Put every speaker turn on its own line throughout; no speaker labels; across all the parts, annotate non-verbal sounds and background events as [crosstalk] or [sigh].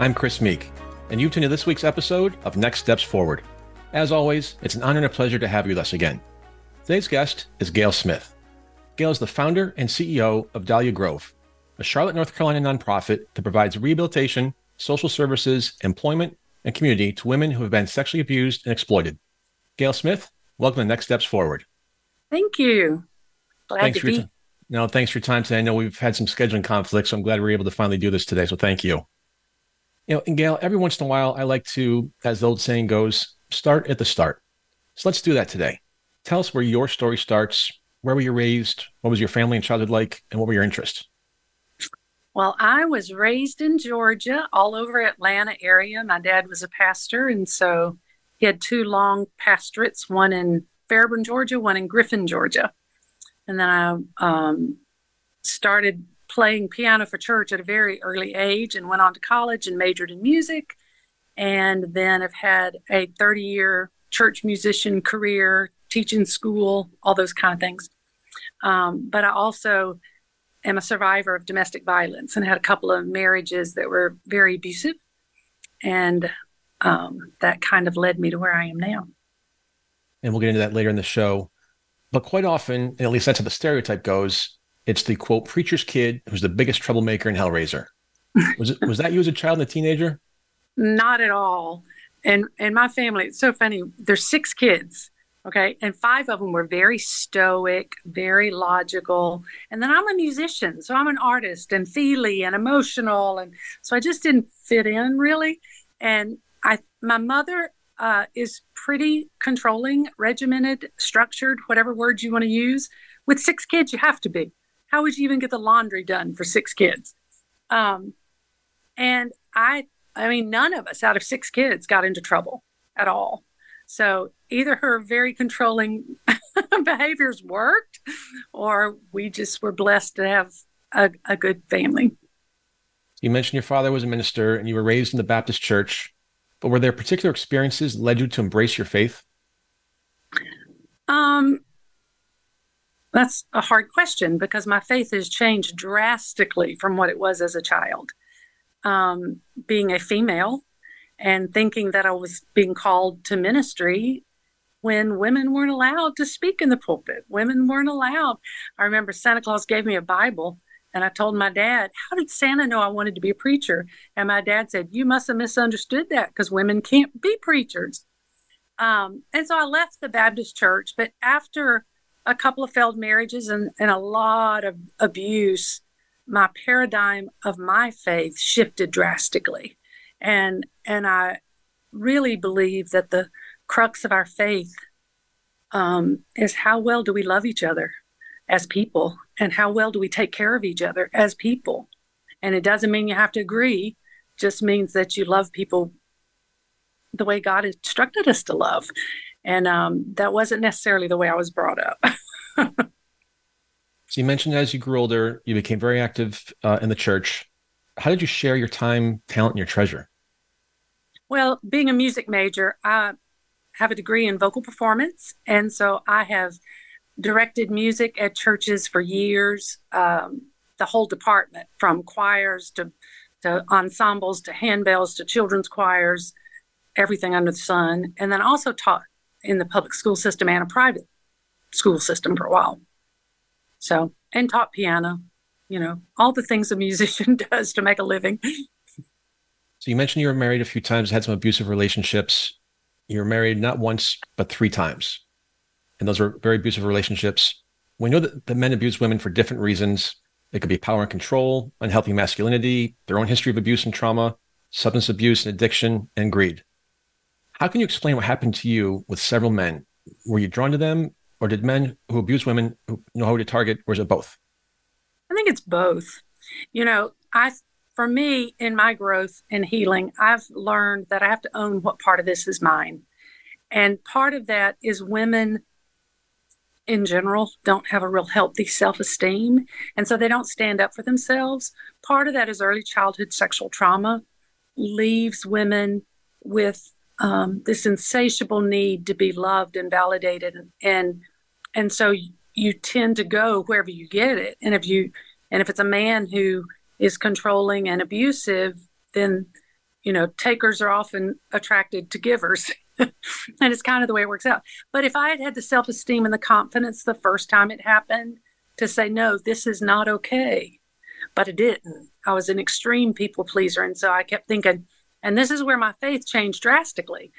I'm Chris Meek, and you've tuned in this week's episode of Next Steps Forward. As always, it's an honor and a pleasure to have you with us again. Today's guest is Gayle Smith. Gayle is the founder and CEO of Dahlia Grove, a Charlotte, North Carolina nonprofit that provides rehabilitation, social services, employment, and community to women who have been sexually abused and exploited. Gayle Smith, welcome to Next Steps Forward.
Thank you. Glad
thanks
to be.
t- no, thanks for your time today. I know we've had some scheduling conflicts, so I'm glad we are able to finally do this today. So thank you. You know, and Gayle, every once in a while, I like to, as the old saying goes, start at the start. So let's do that today. Tell us where your story starts. Where were you raised? What was your family and childhood like? And what were your interests?
Well, I was raised in Georgia, all over Atlanta area. My dad was a pastor, and so he had two long pastorates, one in Fairburn, Georgia, one in Griffin, Georgia. And then I um, started playing piano for church at a very early age and went on to college and majored in music. And then I've had a 30 year church musician career, teaching school, all those kind of things. Um, but I also am a survivor of domestic violence and had a couple of marriages that were very abusive. And um, that kind of led me to where I am now.
And we'll get into that later in the show. But quite often, at least that's how the stereotype goes, it's the quote preacher's kid who's the biggest troublemaker and hellraiser. Was it was that you as a child and a teenager?
Not at all. And and my family, it's so funny. There's six kids, okay, and five of them were very stoic, very logical. And then I'm a musician, so I'm an artist and feely and emotional, and so I just didn't fit in really. And I, my mother uh, is pretty controlling, regimented, structured, whatever words you want to use. With six kids, you have to be. How would you even get the laundry done for six kids? Um, and I, I mean, none of us out of six kids got into trouble at all. So either her very controlling [laughs] behaviors worked, or we just were blessed to have a, a good family.
You mentioned your father was a minister and you were raised in the Baptist church, but were there particular experiences that led you to embrace your faith?
Um, that's a hard question because my faith has changed drastically from what it was as a child. Um, being a female and thinking that I was being called to ministry when women weren't allowed to speak in the pulpit. Women weren't allowed. I remember Santa Claus gave me a Bible and I told my dad, How did Santa know I wanted to be a preacher? And my dad said, You must have misunderstood that because women can't be preachers. Um, and so I left the Baptist church. But after a couple of failed marriages and, and a lot of abuse, my paradigm of my faith shifted drastically. And and I really believe that the crux of our faith um, is how well do we love each other as people and how well do we take care of each other as people. And it doesn't mean you have to agree, just means that you love people the way God instructed us to love. And um, that wasn't necessarily the way I was brought up. [laughs]
So you mentioned as you grew older, you became very active uh, in the church. How did you share your time, talent, and your treasure?
Well, being a music major, I have a degree in vocal performance. And so I have directed music at churches for years, um, the whole department from choirs to, to ensembles to handbells to children's choirs, everything under the sun. And then also taught in the public school system and a private school system for a while. So, and taught piano, you know, all the things a musician [laughs] does to make a living.
So you mentioned you were married a few times, had some abusive relationships. You were married not once, but three times. And those were very abusive relationships. We know that the men abuse women for different reasons. It could be power and control, unhealthy masculinity, their own history of abuse and trauma, substance abuse and addiction, and greed. How can you explain what happened to you with several men? Were you drawn to them, or did men who abuse women know who to target, or is it both?
I think it's both. You know, I for me, in my growth and healing, I've learned that I have to own what part of this is mine. And part of that is women in general don't have a real healthy self esteem. And so they don't stand up for themselves. Part of that is early childhood sexual trauma leaves women with um, this insatiable need to be loved and validated. And, and so you tend to go wherever you get it. And if you, and if it's a man who is controlling and abusive, then, you know, takers are often attracted to givers. [laughs] and it's kind of the way it works out. But if I had had the self esteem and the confidence the first time it happened to say, no, this is not okay, but it didn't. I was an extreme people pleaser. And so I kept thinking, and this is where my faith changed drastically.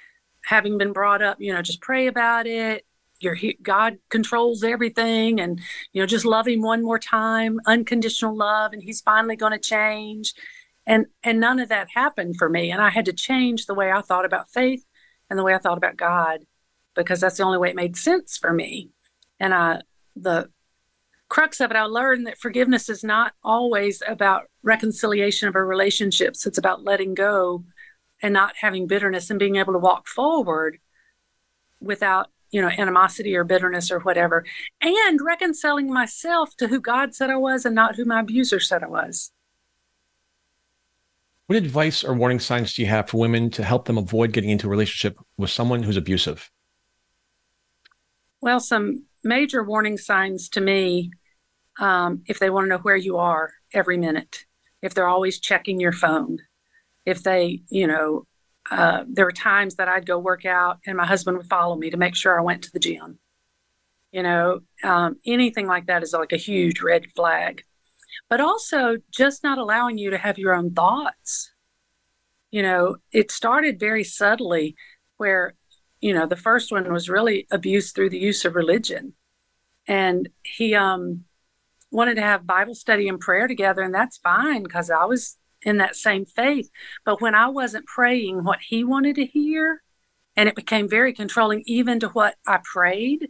Having been brought up, you know, just pray about it. Your God controls everything, and you know, just love Him one more time, unconditional love, and He's finally going to change. And and none of that happened for me, and I had to change the way I thought about faith and the way I thought about God because that's the only way it made sense for me. And I, the crux of it, I learned that forgiveness is not always about reconciliation of our relationships. It's about letting go and not having bitterness and being able to walk forward without, you know, animosity or bitterness or whatever, and reconciling myself to who God said I was and not who my abuser said I was.
What advice or warning signs do you have for women to help them avoid getting into a relationship with someone who's abusive?
Well, some major warning signs to me um, if they want to know where you are every minute, if they're always checking your phone, if they, you know, uh, there were times that I'd go work out and my husband would follow me to make sure I went to the gym. You know, um, anything like that is like a huge red flag but also just not allowing you to have your own thoughts. You know, it started very subtly where, you know, the first one was really abuse through the use of religion. And he um, wanted to have Bible study and prayer together, and that's fine because I was in that same faith. But when I wasn't praying what he wanted to hear, and it became very controlling even to what I prayed,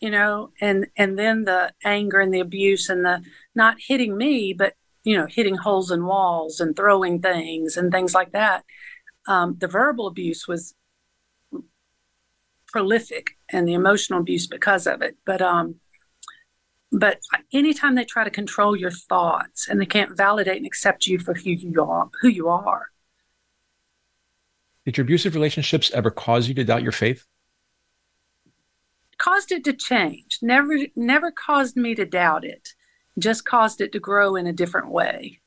you know, and and then the anger and the abuse and the not hitting me, but you know, hitting holes in walls and throwing things and things like that. Um, the verbal abuse was prolific, and the emotional abuse because of it. But um, but anytime they try to control your thoughts and they can't validate and accept you for who you are, who you are.
Did your abusive relationships ever cause you to doubt your faith?
caused it to change. Never, never caused me to doubt it. Just caused it to grow in a different way.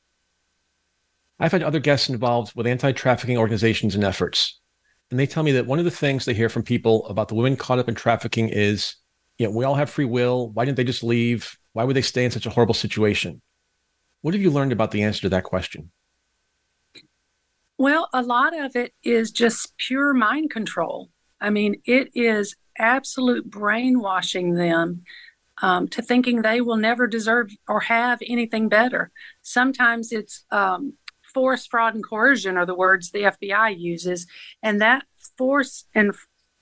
I've had other guests involved with anti-trafficking organizations and efforts, and they tell me that one of the things they hear from people about the women caught up in trafficking is, you know, we all have free will. Why didn't they just leave? Why would they stay in such a horrible situation? What have you learned about the answer to that question?
Well, a lot of it is just pure mind control. I mean, it is absolute brainwashing them um, to thinking they will never deserve or have anything better. Sometimes it's um, force, fraud, and coercion are the words the FBI uses. And that force and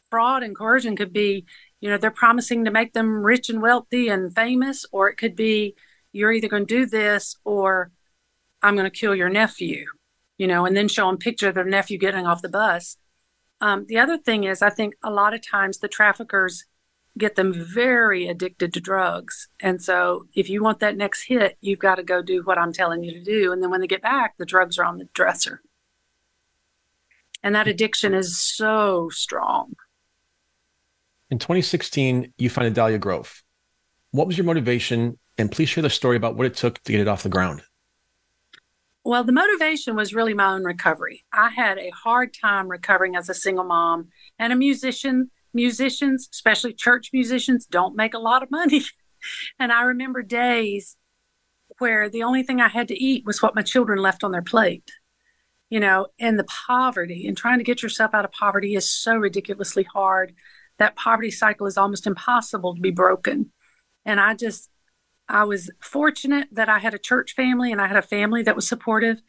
fraud and coercion could be, you know, they're promising to make them rich and wealthy and famous, or it could be, you're either going to do this or I'm going to kill your nephew, you know, and then show them picture of their nephew getting off the bus. Um, the other thing is, I think a lot of times the traffickers get them very addicted to drugs. And so if you want that next hit, you've got to go do what I'm telling you to do. And then when they get back, the drugs are on the dresser. And that addiction is so strong.
In 2016, you founded Dahlia Grove. What was your motivation? And please share the story about what it took to get it off the ground.
Well, the motivation was really my own recovery. I had a hard time recovering as a single mom and a musician. Musicians, especially church musicians, don't make a lot of money. [laughs] and I remember days where the only thing I had to eat was what my children left on their plate. You know, and the poverty and trying to get yourself out of poverty is so ridiculously hard. That poverty cycle is almost impossible to be broken. And I just, I was fortunate that I had a church family and I had a family that was supportive,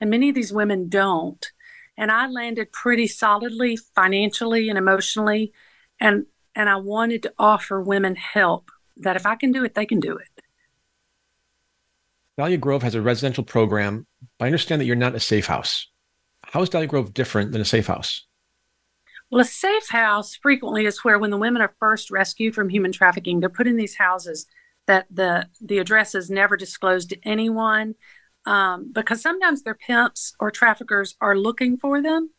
and many of these women don't. And I landed pretty solidly financially and emotionally, and and I wanted to offer women help that if I can do it, they can do it.
Dahlia Grove has a residential program, I understand that you're not a safe house. How is Dahlia Grove different than a safe house?
Well, a safe house frequently is where, when the women are first rescued from human trafficking, they're put in these houses that the the address is never disclosed to anyone, um, because sometimes their pimps or traffickers are looking for them,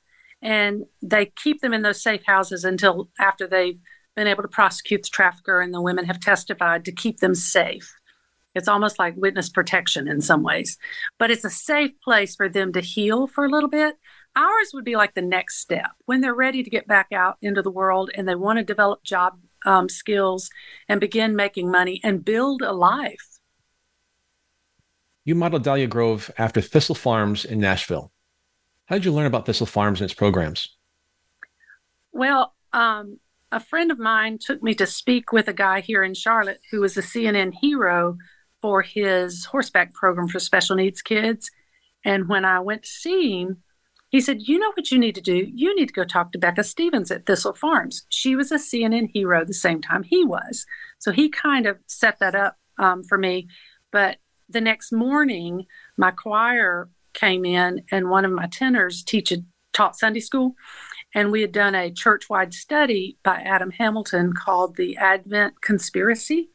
and they keep them in those safe houses until after they've been able to prosecute the trafficker and the women have testified to keep them safe. It's almost like witness protection in some ways, but it's a safe place for them to heal for a little bit. Ours would be like the next step when they're ready to get back out into the world and they want to develop job um, skills and begin making money and build a life.
You modeled Dahlia Grove after Thistle Farms in Nashville. How did you learn about Thistle Farms and its programs?
Well, um, a friend of mine took me to speak with a guy here in Charlotte who was a CNN hero for his horseback program for special needs kids. And when I went to see him, he said, You know what you need to do? You need to go talk to Becca Stevens at Thistle Farms. She was a CNN hero the same time he was. So he kind of set that up um, for me. But the next morning, my choir came in, and one of my tenors teach, taught Sunday school. And we had done a church wide study by Adam Hamilton called The Advent Conspiracy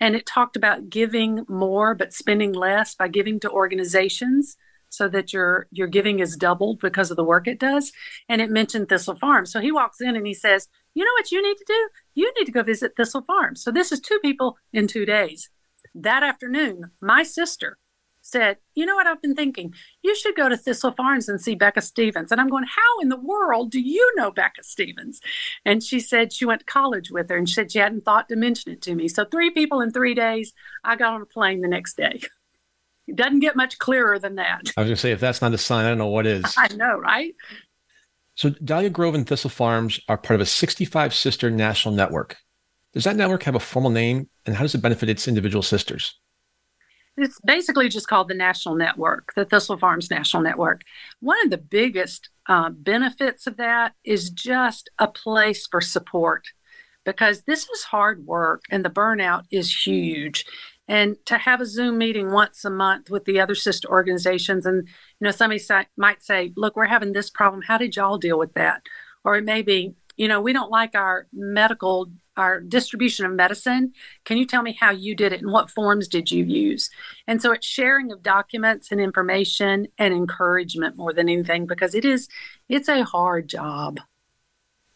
and it talked about giving more but spending less by giving to organizations so that your your giving is doubled because of the work it does and it mentioned thistle farm so he walks in and he says you know what you need to do you need to go visit thistle farm so this is two people in two days that afternoon my sister said, You know what I've been thinking? You should go to Thistle Farms and see Becca Stevens. And I'm going, How in the world do you know Becca Stevens? And she said she went to college with her and she said she hadn't thought to mention it to me. So, three people in three days, I got on a plane the next day. [laughs] It doesn't get much clearer than that.
I was going to say, if that's not a sign, I don't know what is. [laughs]
I know, right?
So, Dahlia Grove and Thistle Farms are part of a 65 sister national network. Does that network have a formal name, and how does it benefit its individual sisters?
It's basically just called the National Network, the Thistle Farms National Network. One of the biggest uh, benefits of that is just a place for support because this is hard work and the burnout is huge. And to have a Zoom meeting once a month with the other sister organizations, and you know, somebody might say, "Look, we're having this problem. How did y'all deal with that?" Or it may be, you know, we don't like our medical our distribution of medicine. Can you tell me how you did it and what forms did you use? And so it's sharing of documents and information and encouragement more than anything because it is it's a hard job.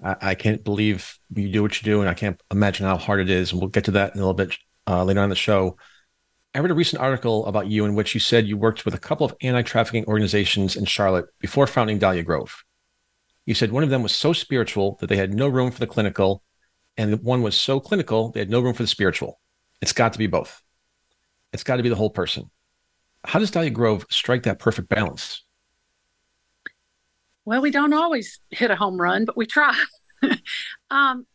I, I can't believe you do what you do, and I can't imagine how hard it is. And we'll get to that in a little bit uh, later on the show. I read a recent article about you in which you said you worked with a couple of anti-trafficking organizations in Charlotte before founding Dahlia Grove. You said one of them was so spiritual that they had no room for the clinical and one was so clinical they had no room for the spiritual. It's got to be both. It's got to be the whole person. How does Dahlia Grove strike that perfect balance?
Well, we don't always hit a home run, but we try. [laughs] um,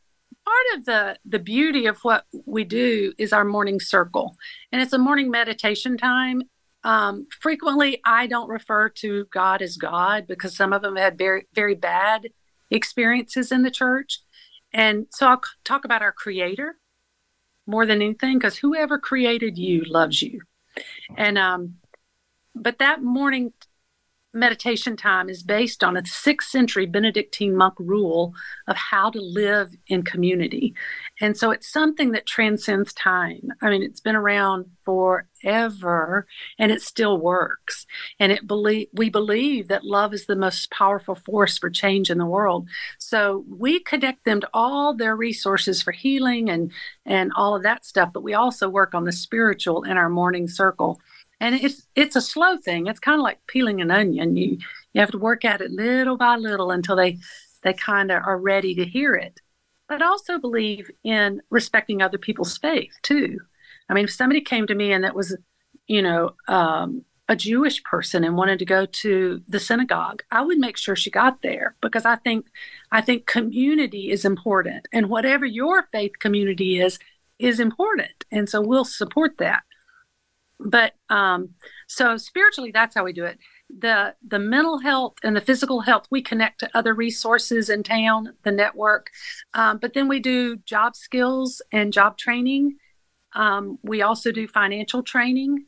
part of the the beauty of what we do is our morning circle, and it's a morning meditation time. Um, frequently, I don't refer to God as God because some of them had very very bad experiences in the church. And so I'll talk about our creator more than anything because whoever created you loves you. And um, but that morning meditation time is based on a sixth century Benedictine monk rule of how to live in community. And so it's something that transcends time. I mean, it's been around forever and it still works. And it believe we believe that love is the most powerful force for change in the world. So we connect them to all their resources for healing and and all of that stuff, but we also work on the spiritual in our morning circle and it's it's a slow thing. It's kind of like peeling an onion. You you have to work at it little by little until they they kind of are ready to hear it. But also believe in respecting other people's faith too. I mean if somebody came to me and that was you know um, a jewish person and wanted to go to the synagogue i would make sure she got there because i think i think community is important and whatever your faith community is is important. And so we'll support that but um, so spiritually that's how we do it the the mental health and the physical health we connect to other resources in town the network um, but then we do job skills and job training um, we also do financial training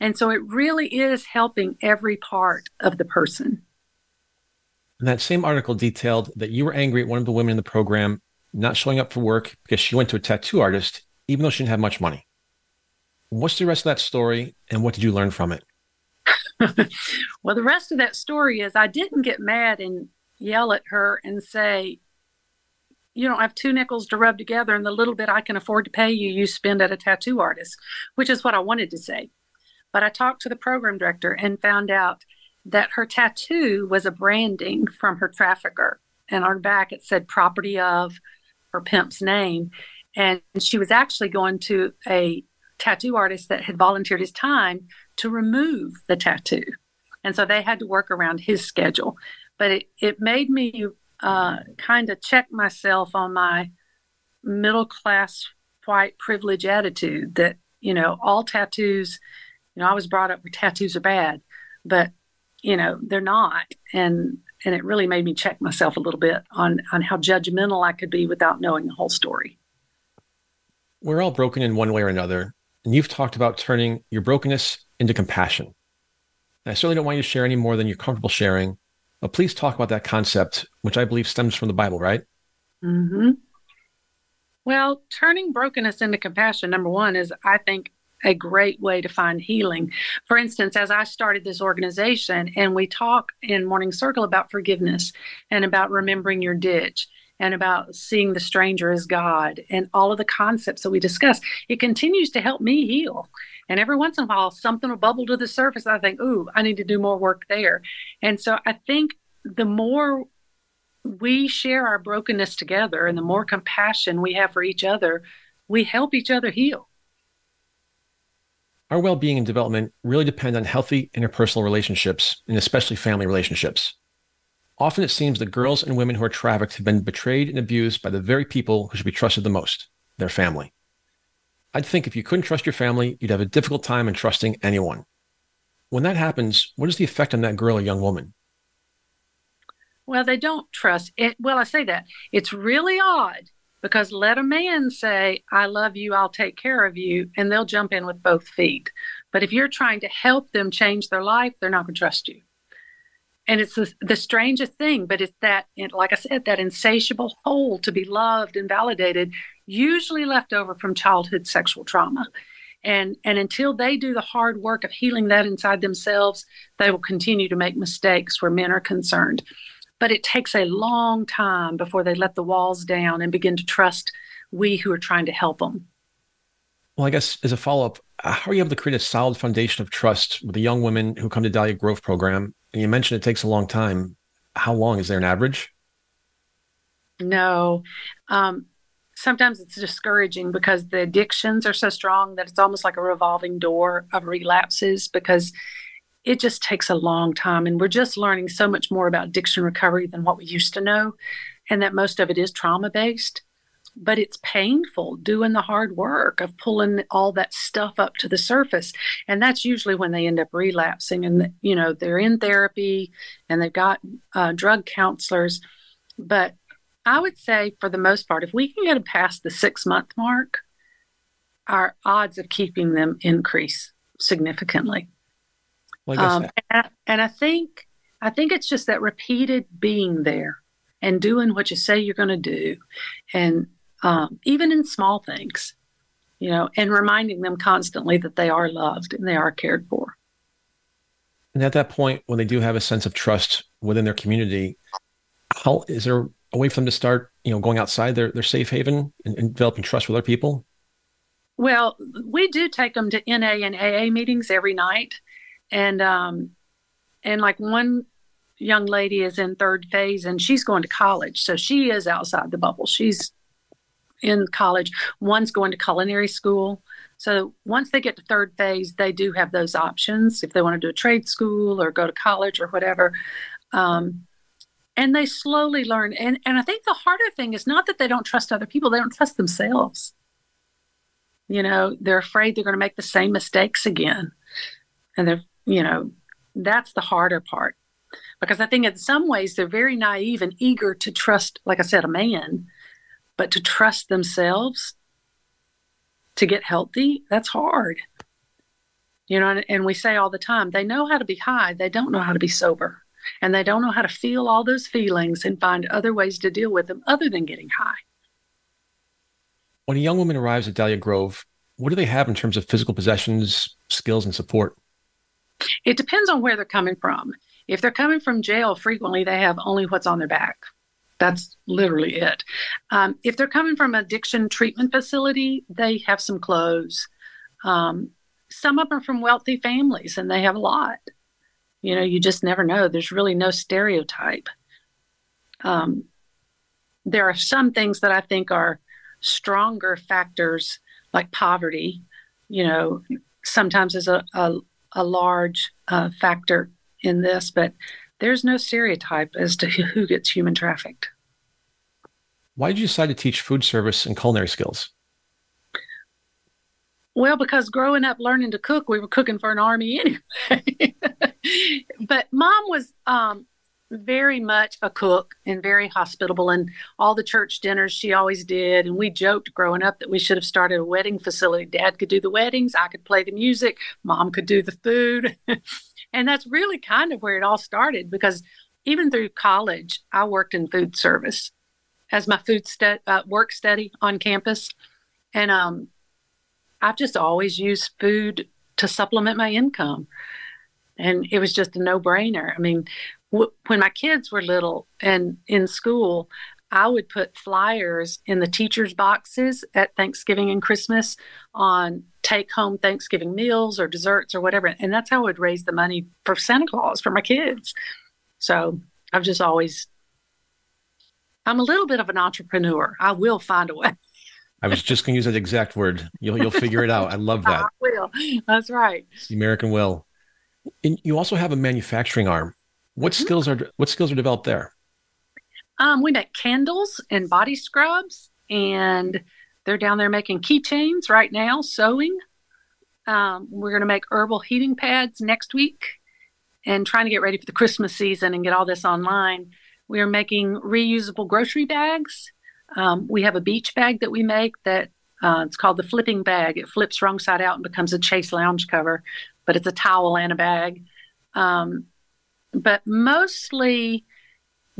And so it really is helping every part of the person.
And that same article detailed that you were angry at one of the women in the program not showing up for work because she went to a tattoo artist, even though she didn't have much money. What's the rest of that story, and what did you learn from it? [laughs]
well, the rest of that story is I didn't get mad and yell at her and say, you don't have two nickels to rub together and the little bit I can afford to pay you, you spend at a tattoo artist, which is what I wanted to say. But I talked to the program director and found out that her tattoo was a branding from her trafficker. And on her back, it said property of her pimp's name. And she was actually going to a tattoo artist that had volunteered his time to remove the tattoo. And so they had to work around his schedule. But it, it made me uh, kind of check myself on my middle class white privilege attitude that, you know, all tattoos, you know, I was brought up where tattoos are bad, but, you know, they're not. And and it really made me check myself a little bit on on how judgmental I could be without knowing the whole story.
We're all broken in one way or another, and you've talked about turning your brokenness into compassion. And I certainly don't want you to share any more than you're comfortable sharing, but please talk about that concept, which I believe stems from the Bible, right?
Mm-hmm. Well, turning brokenness into compassion, number one, is I think a great way to find healing. For instance, as I started this organization and we talk in Morning Circle about forgiveness and about remembering your ditch and about seeing the stranger as God and all of the concepts that we discuss, it continues to help me heal. And every once in a while, something will bubble to the surface. I think, ooh, I need to do more work there. And so I think the more we share our brokenness together and the more compassion we have for each other, we help each other heal.
Our well being and development really depend on healthy interpersonal relationships, and especially family relationships. Often it seems that girls and women who are trafficked have been betrayed and abused by the very people who should be trusted the most their family. I'd think if you couldn't trust your family, you'd have a difficult time in trusting anyone. When that happens, what is the effect on that girl or young woman?
Well, they don't trust it. Well, I say that. It's really odd because let a man say, I love you, I'll take care of you, and they'll jump in with both feet. But if you're trying to help them change their life, they're not going to trust you. And it's the, the strangest thing, but it's that, like I said, that insatiable hole to be loved and validated, usually left over from childhood sexual trauma. And, and until they do the hard work of healing that inside themselves, they will continue to make mistakes where men are concerned but it takes a long time before they let the walls down and begin to trust we who are trying to help them.
Well, I guess as a follow up, how are you able to create a solid foundation of trust with the young women who come to Dahlia Grove's Program? You mentioned it takes a long time. How long is there an average?
No. Um, sometimes it's discouraging because the addictions are so strong that it's almost like a revolving door of relapses because it just takes a long time. And we're just learning so much more about addiction recovery than what we used to know, and that most of it is trauma based. But it's painful doing the hard work of pulling all that stuff up to the surface. And that's usually when they end up relapsing. And, you know, they're in therapy and they've got uh, drug counselors. But I would say, for the most part, if we can get past the six month mark, our odds of keeping them increase significantly. Well, um, and, I, and I think I think it's just that repeated being there and doing what you say you're going to do, and um, even in small things, you know, and reminding them constantly that they are loved and they are cared for.
And at that point, when they do have a sense of trust within their community, how is there a way for them to start, you know, going outside their their safe haven and, and developing trust with other people?
Well, we do take them to NA and AA meetings every night and um and like one young lady is in third phase and she's going to college so she is outside the bubble she's in college. One's going to culinary school. So once they get to third phase they do have those options if they want to do a trade school or go to college or whatever. Um, and they slowly learn. And, and i think the harder thing is not that they don't trust other people they don't trust themselves. You know they're afraid they're going to make the same mistakes again. And they're you know, that's the harder part. Because I think in some ways they're very naive and eager to trust, like I said, a man, but to trust themselves to get healthy, that's hard. You know, and, and we say all the time, they know how to be high, they don't know how to be sober. And they don't know how to feel all those feelings and find other ways to deal with them other than getting high.
When a young woman arrives at Dahlia Grove, what do they have in terms of physical possessions, skills, and support?
It depends on where they're coming from. If they're coming from jail, frequently they have only what's on their back. That's literally it. Um, if they're coming from addiction treatment facility, they have some clothes. Um, some of them are from wealthy families and they have a lot. You know, you just never know. There's really no stereotype. Um, there are some things that I think are stronger factors, like poverty. You know, sometimes is a, a, a large uh, factor in this, but there's no stereotype as to who gets human trafficked.
Why did you decide to teach food service and culinary skills?
Well, because growing up learning to cook, we were cooking for an army anyway. [laughs] but mom was um, very much a cook and very hospitable and all the church dinners she always did and we joked growing up that we should have started a wedding facility dad could do the weddings i could play the music mom could do the food [laughs] and that's really kind of where it all started because even through college, I worked in food service as my food stu- uh, work study on campus. And um, I've just always used food to supplement my income. And it was just a no brainer. I mean, w- when my kids were little and in school, I would put flyers in the teachers' boxes at Thanksgiving and Christmas on take home Thanksgiving meals or desserts or whatever. And that's how I would raise the money for Santa Claus for my kids. So I've just always, I'm a little bit of an entrepreneur. I will find a way. [laughs]
I was just going to use that exact word. You'll you'll figure it out. I love that. [laughs] I
will. That's right.
the American will. And you also have a manufacturing arm. What mm-hmm. skills are what skills are developed there?
Um, we make candles and body scrubs, and they're down there making keychains right now, sewing. Um, we're going to make herbal heating pads next week and trying to get ready for the Christmas season and get all this online. We are making reusable grocery bags. Um, we have a beach bag that we make that uh, it's called the flipping bag. It flips wrong side out and becomes a Chase lounge cover, but it's a towel and a bag. Um, but mostly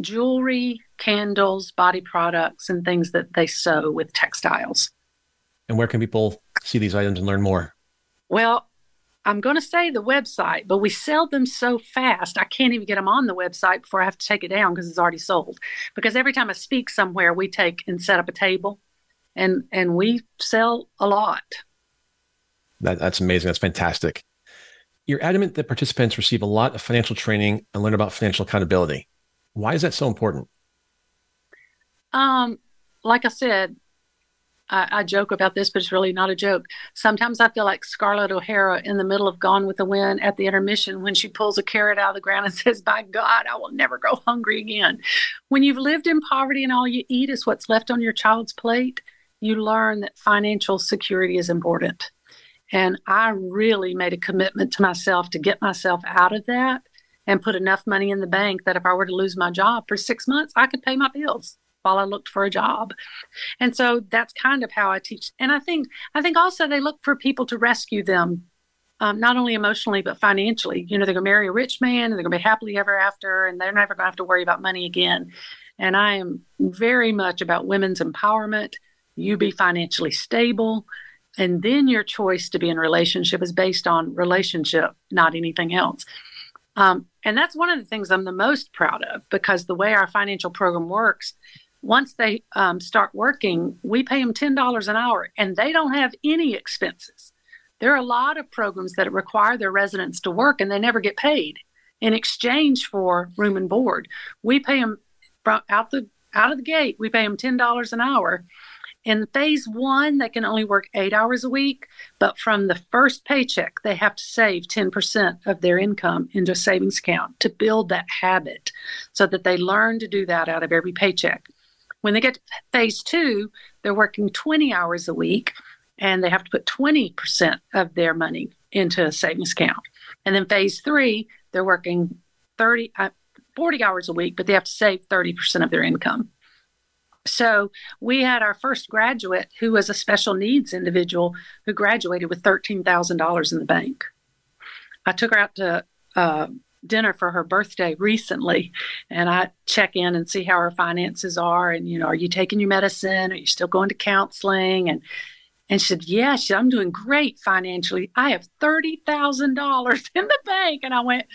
jewelry, candles, body products, and things that they sew with textiles.
And where can people see these items and learn more?
Well, I'm going to say the website, but we sell them so fast, I can't even get them on the website before I have to take it down because it's already sold. Because every time I speak somewhere, we take and set up a table, and and we sell a lot.
That, that's amazing. That's fantastic. You're adamant that participants receive a lot of financial training and learn about financial accountability. Why is that so important?
Um, like I said, I, I, joke about this, but it's really not a joke. Sometimes I feel like Scarlett O'Hara in the middle of Gone with the Wind at the intermission when she pulls a carrot out of the ground and [laughs] says, By God, I will never go hungry again. When you've lived in poverty and all you eat is what's left on your child's plate, you learn that financial security is important. And I really made a commitment to myself to get myself out of that and put enough money in the bank that if I were to lose my job for six months, I could pay my bills while I looked for a job. And so that's kind of how I teach. And I think I think also they look for people to rescue them, um, not only emotionally but financially. You know, they're gonna marry a rich man and they're gonna be happily ever after, and they're never gonna have to worry about money again. And I am very much about women's empowerment. You be financially stable. And then your choice to be in relationship is based on relationship, not anything else. Um, and that's one of the things I'm the most proud of because the way our financial program works, once they um, start working, we pay them $10 an hour and they don't have any expenses. There are a lot of programs that require their residents to work and they never get paid in exchange for room and board. We pay them out the out of the gate, we pay them $10 an hour. In phase one, they can only work eight hours a week, but from the first paycheck, they have to save 10% of their income into a savings account to build that habit so that they learn to do that out of every paycheck. When they get to phase two, they're working 20 hours a week and they have to put 20% of their money into a savings account. And then phase three, they're working 30, uh, 40 hours a week, but they have to save 30% of their income. So we had our first graduate who was a special needs individual who graduated with $13,000 in the bank. I took her out to uh, dinner for her birthday recently, and I check in and see how her finances are. And you know, are you taking your medicine? Are you still going to counseling? And and she said, said, I'm doing great financially. I have $30,000 [laughs] in the bank. And I went,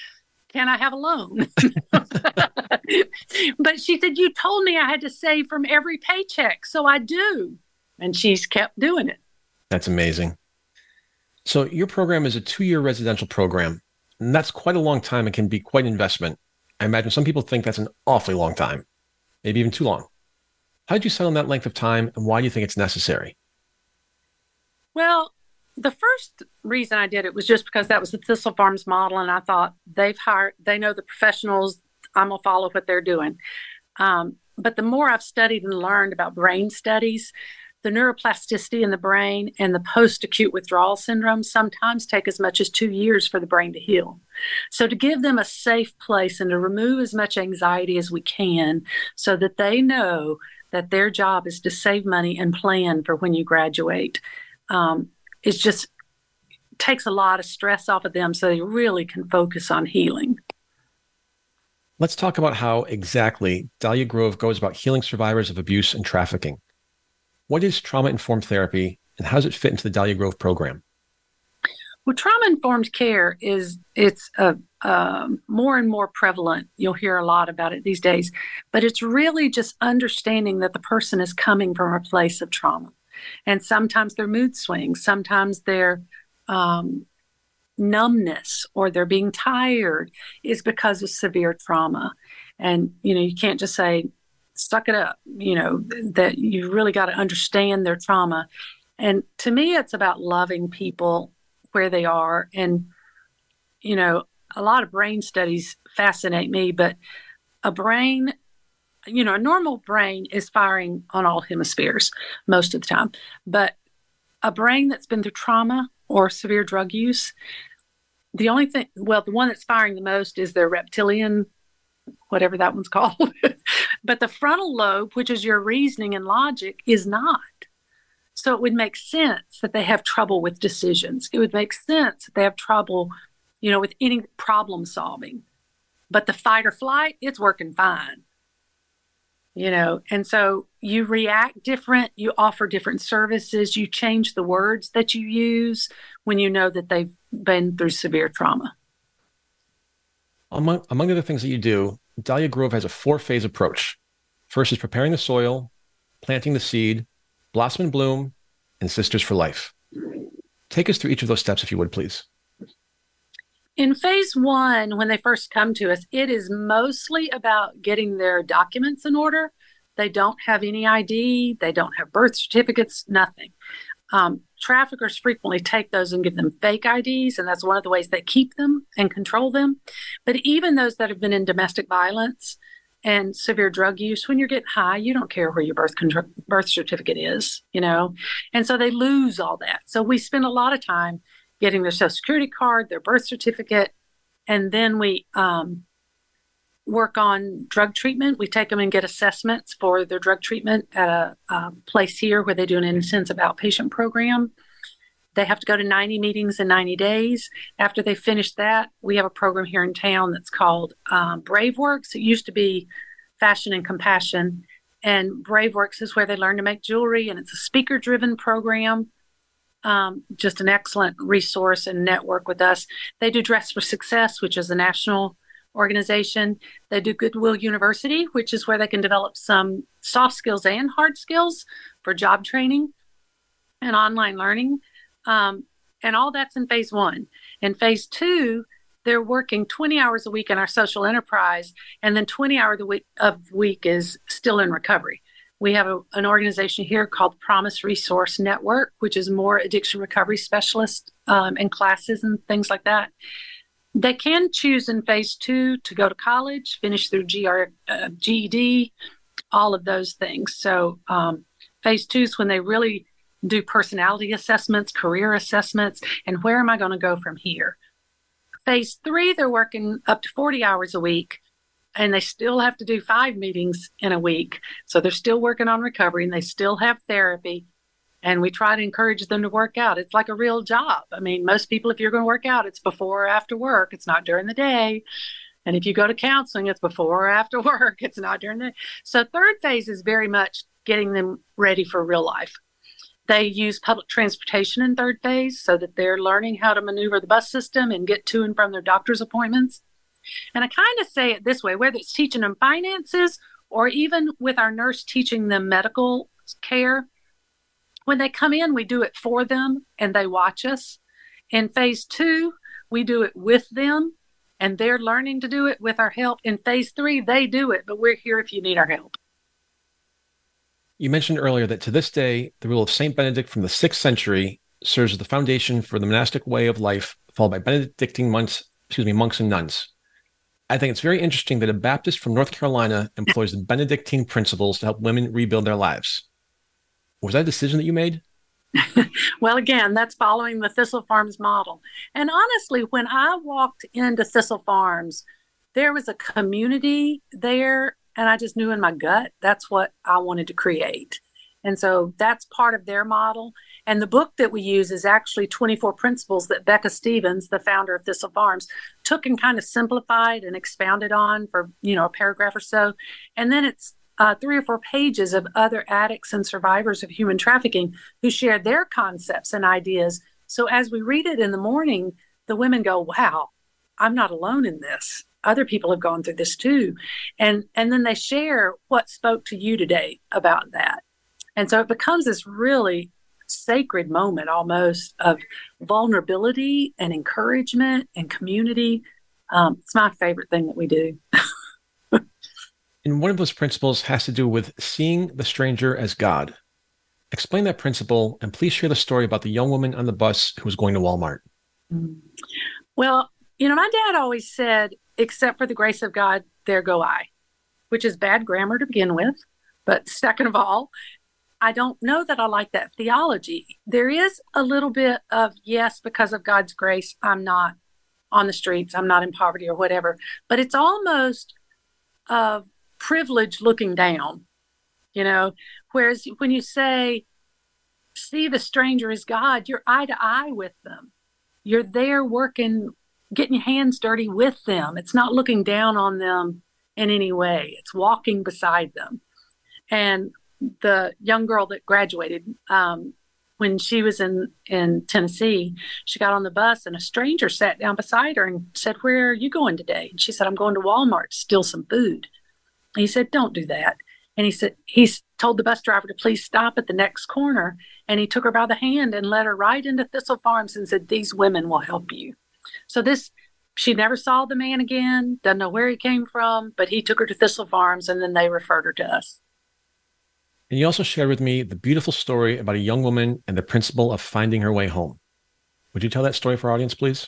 Can I have a loan? [laughs] but she said, You told me I had to save from every paycheck. So I do. And she's kept doing it.
That's amazing. So your program is a two year residential program. And that's quite a long time and can be quite an investment. I imagine some people think that's an awfully long time, maybe even too long. How did you settle on that length of time and why do you think it's necessary?
Well, the first reason I did it was just because that was the Thistle Farms model, and I thought they've hired, they know the professionals. I'm gonna follow what they're doing. Um, but the more I've studied and learned about brain studies, the neuroplasticity in the brain and the post acute withdrawal syndrome sometimes take as much as two years for the brain to heal. So, to give them a safe place and to remove as much anxiety as we can so that they know that their job is to save money and plan for when you graduate um, it just takes a lot of stress off of them so they really can focus on healing.
Let's talk about how exactly Dahlia Grove goes about healing survivors of abuse and trafficking. What is trauma informed therapy and how does it fit into the Dahlia Grove program?
Well, trauma informed care is it's a, uh, more and more prevalent. You'll hear a lot about it these days, but it's really just understanding that the person is coming from a place of trauma. And sometimes their mood swings, sometimes their um, numbness or they're being tired is because of severe trauma. And, you know, you can't just say, suck it up, you know, that you really got to understand their trauma. And to me, it's about loving people where they are. And, you know, a lot of brain studies fascinate me, but a brain you know, a normal brain is firing on all hemispheres most of the time. But a brain that's been through trauma or severe drug use, the only thing, well, the one that's firing the most is their reptilian, whatever that one's [laughs] called. but the frontal lobe, which is your reasoning and logic, is not. So it would make sense that they have trouble with decisions. It would make sense that they have trouble, you know, with any problem solving. But the fight or flight, it's working fine you know and so you react different you offer different services you change the words that you use when you know that they've been through severe trauma.
Among among the other things that you do dahlia grove has a four phase approach. First is preparing the soil planting the seed blossom and bloom and sisters for life. Take us through each of those steps if you would please
in phase one, when they first come to us, it is mostly about getting their documents in order. They don't have any ID, they don't have birth certificates, nothing. Um, traffickers frequently take those and give them fake IDs, and that's one of the ways they keep them and control them. But even those that have been in domestic violence and severe drug use, when you're getting high, you don't care where your birth birth certificate is, you know, and so they lose all that. So we spend a lot of time getting their social security card, their birth certificate, and then we um, work on drug treatment. We take them and get assessments for their drug treatment at a, a place here where they do an intensive outpatient program. They have to go to 90 meetings in 90 days. After they finish that, we have a program here in town that's called um, BraveWorks. It used to be Fashion and Compassion. And Brave Works is where they learn to make jewelry, and it's a speaker driven program um, just an excellent resource and network with us. They do Dress for Success, which is a national organization. They do Goodwill University, which is where they can develop some soft skills and hard skills for job training and online learning. Um, and all that's in phase one. In phase two, they're working 20 hours a week in our social enterprise, and then 20 hours a week of week is still in recovery. We have a, an organization here called Promise Resource Network, which is more addiction recovery specialists um, and classes and things like that. They can choose in phase two to go to college, finish their GR, uh, GED, all of those things. So, um, phase two is when they really do personality assessments, career assessments, and where am I going to go from here? Phase three, they're working up to 40 hours a week and they still have to do five meetings in a week. So they're still working on recovery and they still have therapy. and we try to encourage them to work out. It's like a real job. I mean, most people, if you're going to work out, it's before or after work, it's not during the day. And if you go to counseling, it's before or after [laughs] work, it's not during the day. So, third phase is very much getting them ready for real life. They use public transportation in third phase so that they're learning how to maneuver the bus system and get to and from their doctor's appointments. And I kind of say it this way whether it's teaching them finances or even with our nurse teaching them medical care, when they come in, we do it for them and they watch us. In phase two, we do it with them and they're learning to do it with our help. In phase three, they do it, but we're here if you need our help.
You mentioned earlier that to this day, the rule of St. Benedict from the sixth century serves as the foundation for the monastic way of life followed by Benedictine monks, excuse me, monks and nuns. I think it's very interesting that a Baptist from North Carolina employs the Benedictine principles to help women rebuild their lives. Was that a decision that you made? [laughs]
well, again, that's following the Thistle Farms model. And honestly, when I walked into Thistle Farms, there was a community there and I just knew in my gut that's what I wanted to create. And so that's part of their model. And the book that we use is actually 24 principles that Becca Stevens, the founder of Thistle Farms, took and kind of simplified and expounded on for, you know, a paragraph or so. And then it's uh, three or four pages of other addicts and survivors of human trafficking who share their concepts and ideas. So as we read it in the morning, the women go, wow, I'm not alone in this other people have gone through this too and and then they share what spoke to you today about that and so it becomes this really sacred moment almost of vulnerability and encouragement and community um, it's my favorite thing that we do
and one of those principles has to do with seeing the stranger as god explain that principle and please share the story about the young woman on the bus who was going to walmart
mm. well you know my dad always said except for the grace of God, there go I, which is bad grammar to begin with. But second of all, I don't know that I like that theology. There is a little bit of, yes, because of God's grace, I'm not on the streets, I'm not in poverty or whatever, but it's almost of privilege looking down, you know. Whereas when you say, see the stranger as God, you're eye to eye with them. You're there working getting your hands dirty with them. It's not looking down on them in any way. It's walking beside them. And the young girl that graduated, um, when she was in in Tennessee, she got on the bus and a stranger sat down beside her and said, "Where are you going today?" And she said, "I'm going to Walmart to steal some food." And he said, "Don't do that." And he said he told the bus driver to please stop at the next corner, and he took her by the hand and led her right into Thistle Farms and said, "These women will help you." So this, she never saw the man again, doesn't know where he came from, but he took her to Thistle Farms and then they referred her to us.
And you also shared with me the beautiful story about a young woman and the principle of finding her way home. Would you tell that story for our audience, please?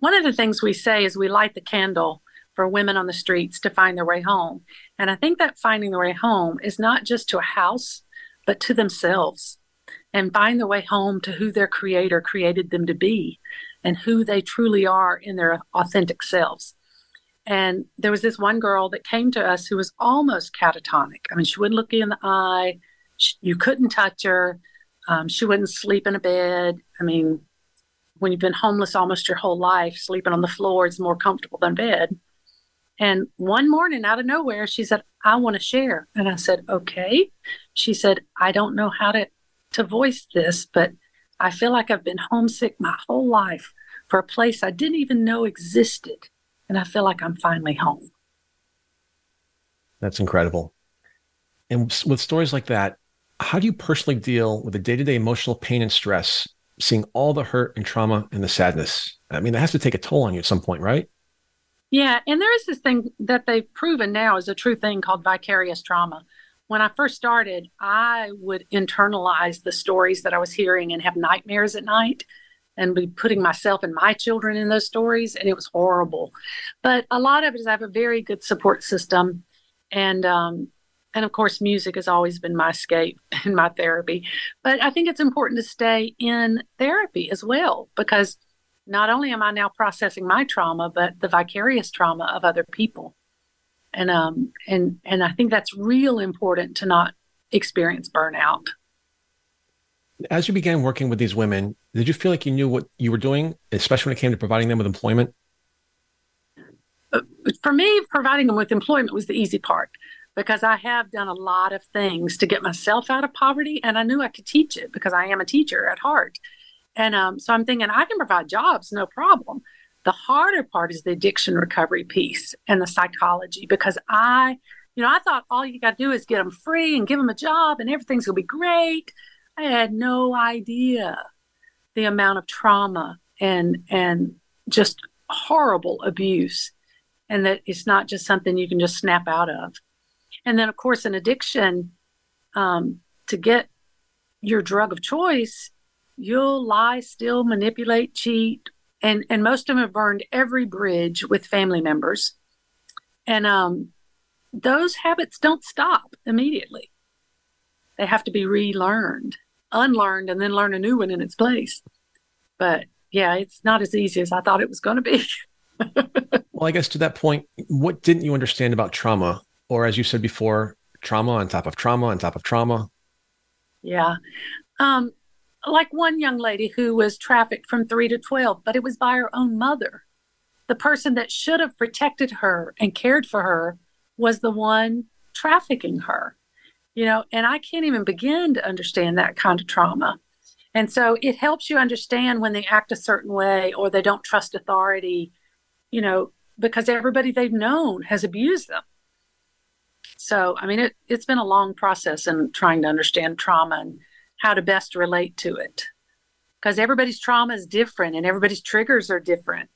One of the things we say is we light the candle for women on the streets to find their way home. And I think that finding their way home is not just to a house, but to themselves and find their way home to who their creator created them to be and who they truly are in their authentic selves. And there was this one girl that came to us who was almost catatonic. I mean, she wouldn't look you in the eye, she, you couldn't touch her, um, she wouldn't sleep in a bed. I mean, when you've been homeless almost your whole life, sleeping on the floor is more comfortable than bed. And one morning, out of nowhere, she said, I want to share. And I said, Okay. She said, I don't know how to, to voice this, but I feel like I've been homesick my whole life for a place I didn't even know existed. And I feel like I'm finally home.
That's incredible. And with stories like that, how do you personally deal with the day to day emotional pain and stress, seeing all the hurt and trauma and the sadness? I mean, that has to take a toll on you at some point, right?
Yeah. And there is this thing that they've proven now is a true thing called vicarious trauma when I first started, I would internalize the stories that I was hearing and have nightmares at night and be putting myself and my children in those stories. And it was horrible. But a lot of it is I have a very good support system. And, um, and of course, music has always been my escape [laughs] and my therapy. But I think it's important to stay in therapy as well because not only am I now processing my trauma, but the vicarious trauma of other people and um and and I think that's real important to not experience burnout.
As you began working with these women, did you feel like you knew what you were doing, especially when it came to providing them with employment?
Uh, for me, providing them with employment was the easy part because I have done a lot of things to get myself out of poverty, and I knew I could teach it because I am a teacher at heart. And um, so I'm thinking I can provide jobs, no problem. The harder part is the addiction recovery piece and the psychology because I, you know, I thought all you got to do is get them free and give them a job and everything's going to be great. I had no idea the amount of trauma and and just horrible abuse and that it's not just something you can just snap out of. And then, of course, an addiction um, to get your drug of choice, you'll lie, steal, manipulate, cheat, and and most of them have burned every bridge with family members, and um, those habits don't stop immediately. They have to be relearned, unlearned, and then learn a new one in its place. But yeah, it's not as easy as I thought it was going to be. [laughs]
well, I guess to that point, what didn't you understand about trauma? Or as you said before, trauma on top of trauma on top of trauma?
Yeah. Um, like one young lady who was trafficked from three to 12, but it was by her own mother. The person that should have protected her and cared for her was the one trafficking her. You know, and I can't even begin to understand that kind of trauma. And so it helps you understand when they act a certain way or they don't trust authority you know, because everybody they've known has abused them. So, I mean, it, it's been a long process in trying to understand trauma and how to best relate to it. Because everybody's trauma is different and everybody's triggers are different.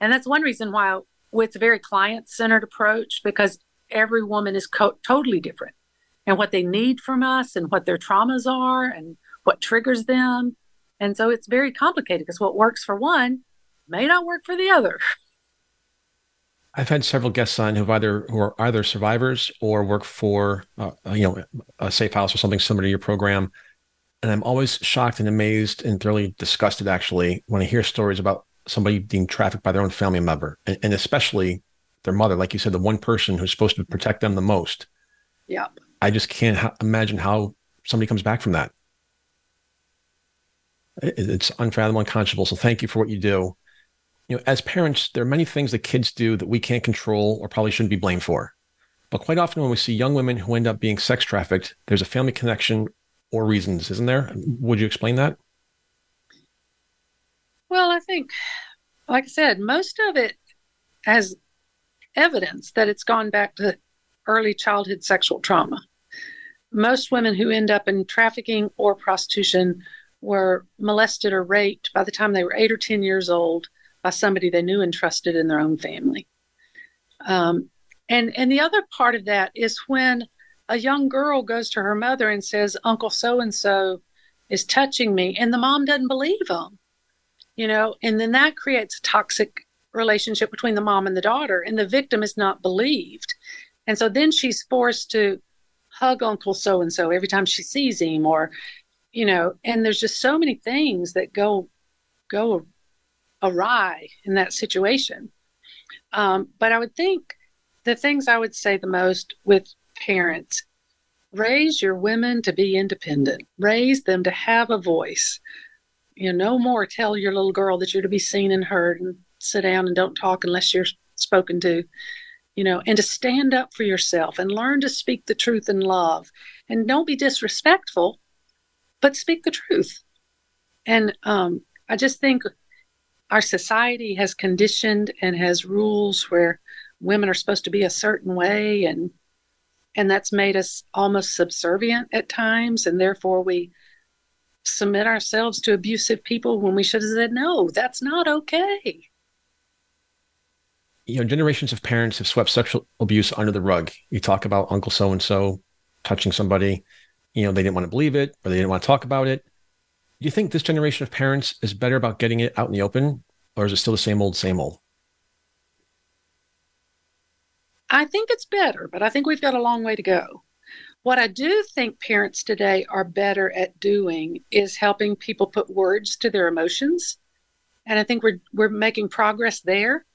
And that's one reason why it's a very client centered approach because every woman is co- totally different and what they need from us and what their traumas are and what triggers them. And so it's very complicated because what works for one may not work for the other. [laughs]
I've had several guests on who've either who are either survivors or work for uh, you know a safe house or something similar to your program, and I'm always shocked and amazed and thoroughly disgusted actually when I hear stories about somebody being trafficked by their own family member and, and especially their mother, like you said, the one person who's supposed to protect them the most.
Yeah,
I just can't ha- imagine how somebody comes back from that. It, it's unfathomable, unconscionable. So thank you for what you do you know, as parents, there are many things that kids do that we can't control or probably shouldn't be blamed for. But quite often, when we see young women who end up being sex trafficked, there's a family connection or reasons, isn't there? Would you explain that?
Well, I think, like I said, most of it has evidence that it's gone back to early childhood sexual trauma. Most women who end up in trafficking or prostitution were molested or raped by the time they were eight or 10 years old by somebody they knew and trusted in their own family. Um, and and the other part of that is when a young girl goes to her mother and says, "Uncle so and so is touching me," and the mom doesn't believe them, you know, and then that creates a toxic relationship between the mom and the daughter, and the victim is not believed, and so then she's forced to hug Uncle so and so every time she sees him, or you know, and there's just so many things that go go awry in that situation. Um, but I would think the things I would say the most with parents raise your women to be independent, raise them to have a voice. You know, no more tell your little girl that you're to be seen and heard and sit down and don't talk unless you're spoken to, you know, and to stand up for yourself and learn to speak the truth in love. And don't be disrespectful, but speak the truth. And um, I just think our society has conditioned and has rules where women are supposed to be a certain way and and that's made us almost subservient at times and therefore we submit ourselves to abusive people when we should have said no that's not okay
you know generations of parents have swept sexual abuse under the rug you talk about uncle so and so touching somebody you know they didn't want to believe it or they didn't want to talk about it do you think this generation of parents is better about getting it out in the open, or is it still the same old, same old?
I think it's better, but I think we've got a long way to go. What I do think parents today are better at doing is helping people put words to their emotions, and I think we're we're making progress there,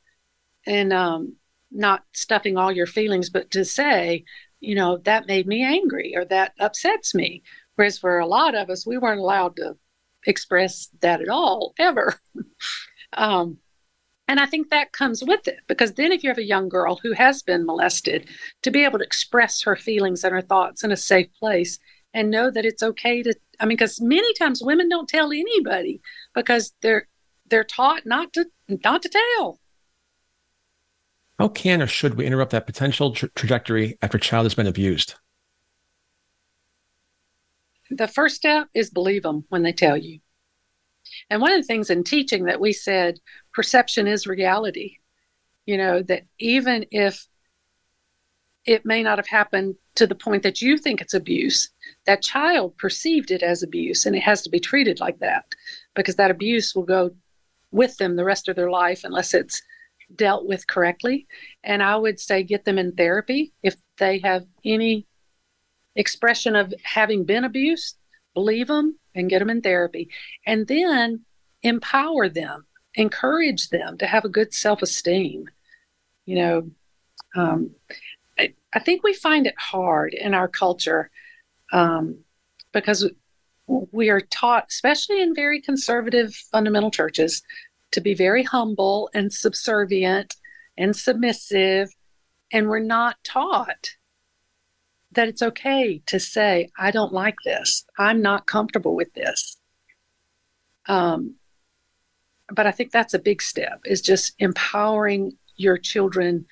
and um, not stuffing all your feelings, but to say, you know, that made me angry or that upsets me Whereas for a lot of us, we weren't allowed to express that at all, ever. [laughs] um, and I think that comes with it because then, if you have a young girl who has been molested, to be able to express her feelings and her thoughts in a safe place and know that it's okay to, I mean, because many times women don't tell anybody because they're they're taught not to not to tell.
How can or should we interrupt that potential tra- trajectory after a child has been abused?
The first step is believe them when they tell you. And one of the things in teaching that we said perception is reality. You know, that even if it may not have happened to the point that you think it's abuse, that child perceived it as abuse and it has to be treated like that because that abuse will go with them the rest of their life unless it's dealt with correctly. And I would say get them in therapy if they have any expression of having been abused, believe them and get them in therapy. And then empower them, encourage them to have a good self esteem. You know, um, I, I, think we find it hard in our culture um, because we are taught, especially in very conservative fundamental churches, to be very humble and subservient and submissive. And we're not taught that it's okay to say, I don't like this. I'm not comfortable with this. Um, but I think that's a big step is just empowering your children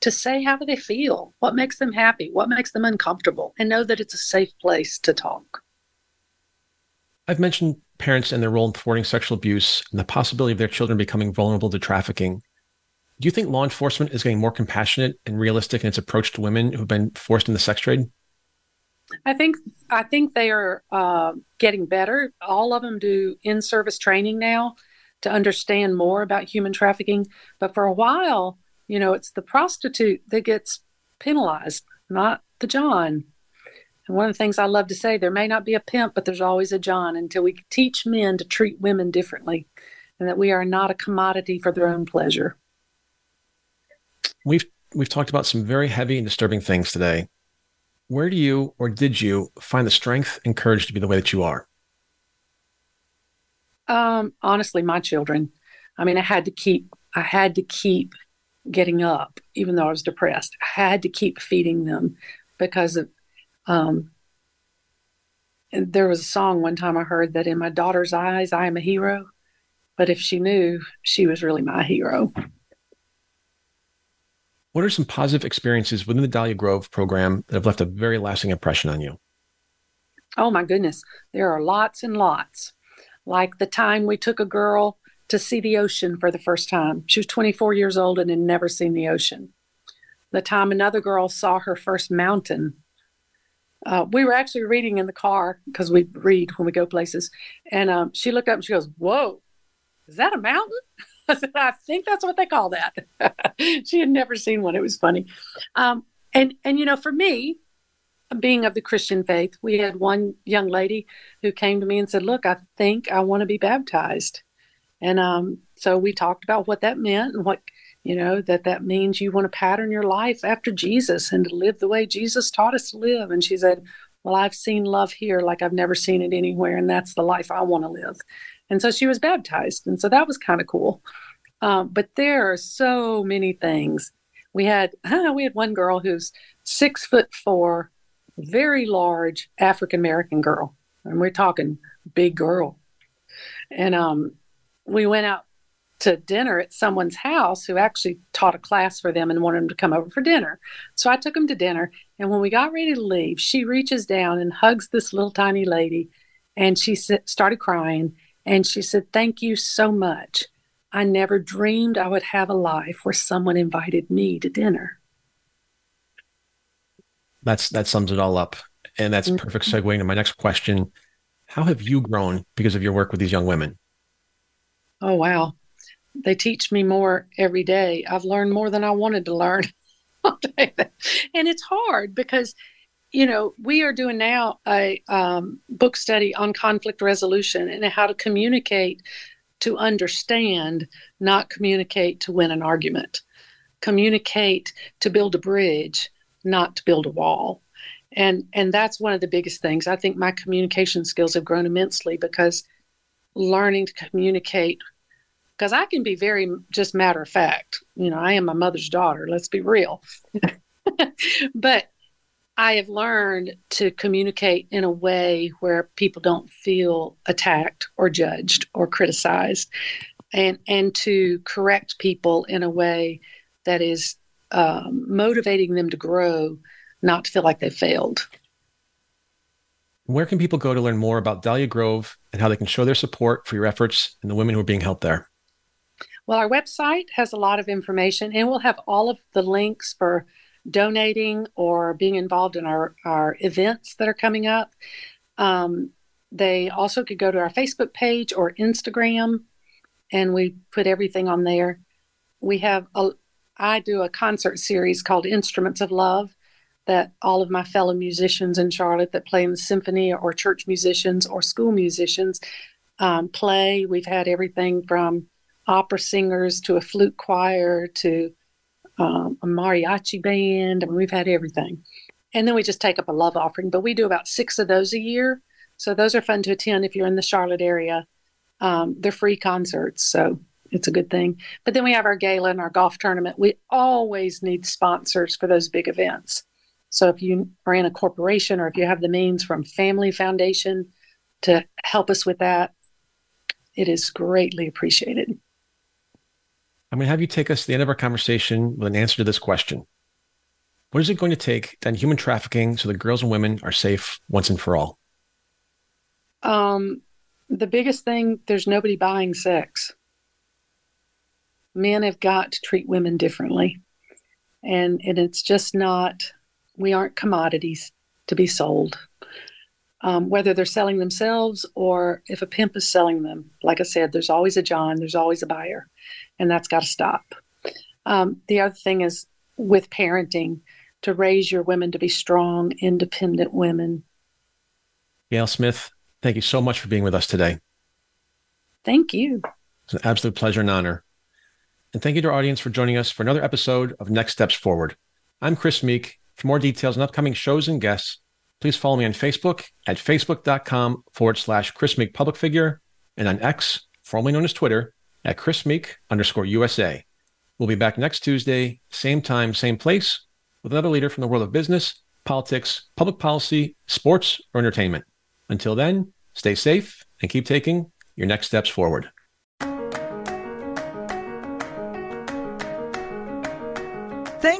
to say how they feel, what makes them happy, what makes them uncomfortable, and know that it's a safe place to talk.
I've mentioned parents and their role in thwarting sexual abuse and the possibility of their children becoming vulnerable to trafficking. Do you think law enforcement is getting more compassionate and realistic in its approach to women who've been forced into the sex trade?
I think I think they are uh, getting better. All of them do in-service training now to understand more about human trafficking. But for a while, you know, it's the prostitute that gets penalized, not the John. And one of the things I love to say, there may not be a pimp, but there's always a John until we teach men to treat women differently and that we are not a commodity for their own pleasure.
We've we've talked about some very heavy and disturbing things today. Where do you or did you find the strength and courage to be the way that you are?
Um, honestly, my children. I mean, I had to keep I had to keep getting up, even though I was depressed. I had to keep feeding them because of um, there was a song one time I heard that in my daughter's eyes, I am a hero. But if she knew, she was really my hero.
What are some positive experiences within the Dahlia Grove program that have left a very lasting impression on you?
Oh, my goodness. There are lots and lots. Like the time we took a girl to see the ocean for the first time. She was 24 years old and had never seen the ocean. The time another girl saw her first mountain uh, we were actually reading in the car because we read when we go places. And um, she looked up and she goes, Whoa, is that a mountain? [laughs] I said, I think that's what they call that. [laughs] she had never seen one. It was funny. Um, and, and, you know, for me, being of the Christian faith, we had one young lady who came to me and said, Look, I think I want to be baptized. And um, so we talked about what that meant and what you know that that means you want to pattern your life after jesus and to live the way jesus taught us to live. And she said well i've seen love here like i've never seen it anywhere and that's the life i want to live. And so she was baptized and so that was kind of cool. Um, but there are so many things. We had [laughs] we had one girl who's six foot four very large african american girl and we're talking big girl. And um, we went out to dinner at someone's house who actually taught a class for them and wanted them to come over for dinner. So I took them to dinner. And when we got ready to leave, she reaches down and hugs this little tiny lady. And she started crying. And she said, Thank you so much. I never dreamed I would have a life where someone invited me to dinner.
That's that sums it all up. And that's mm-hmm. perfect segue into my next question. How have you grown because of your work with these young women?
Oh wow they teach me more every day. I've learned more than I wanted to learn. [laughs] and it's hard because, you know, we are doing now a um, book study on conflict resolution and how to communicate to understand, not communicate to win an argument. Communicate to build a bridge, not to build a wall. and and that's one of the biggest things i think my communication skills have grown immensely because learning to communicate because i can be very just matter of fact you know i am my mother's daughter let's be real [laughs] but i have learned to communicate in a way where people don't feel attacked or judged or criticized and and to correct people in a way that is um, motivating them to grow not to feel like they failed.
Where can people go to learn more about Dahlia Grove and how they can show their support for your efforts and the women who are being helped there?
Well, our website has a lot of information, and we'll have all of the links for donating or being involved in our, our events that are coming up. Um, they also could go to our Facebook page or Instagram, and we put everything on there. We have a, I do a concert series called Instruments of Love, that all of my fellow musicians in Charlotte that play in the symphony or church musicians or school musicians um, play. We've had everything from opera singers to a flute choir to um, a mariachi band. I mean, we've had everything. And then we just take up a love offering, but we do about six of those a year. So those are fun to attend if you're in the Charlotte area. Um, they're free concerts, so it's a good thing. But then we have our gala and our golf tournament. We always need sponsors for those big events. So if you are in a corporation or if you have the means from Family Foundation to help us with that, it is greatly appreciated.
I'm going to have you take us to the end of our conversation with an answer to this question. What is it going to take to end human trafficking so that girls and women are safe once and for all?
Um, the biggest thing there's nobody buying sex. Men have got to treat women differently. And, and it's just not we aren't commodities to be sold. Um, whether they're selling themselves or if a pimp is selling them, like I said, there's always a John, there's always a buyer, and that's got to stop. Um, the other thing is with parenting to raise your women to be strong, independent women.
Gayle Smith, thank you so much for being with us today.
Thank you.
It's an absolute pleasure and honor. And thank you to our audience for joining us for another episode of Next Steps Forward. I'm Chris Meek, for more details on upcoming shows and guests, please follow me on Facebook at facebook.com forward slash Chris Meek public figure and on X, formerly known as Twitter, at Chris Meek underscore USA. We'll be back next Tuesday, same time, same place, with another leader from the world of business, politics, public policy, sports, or entertainment. Until then, stay safe and keep taking your next steps forward.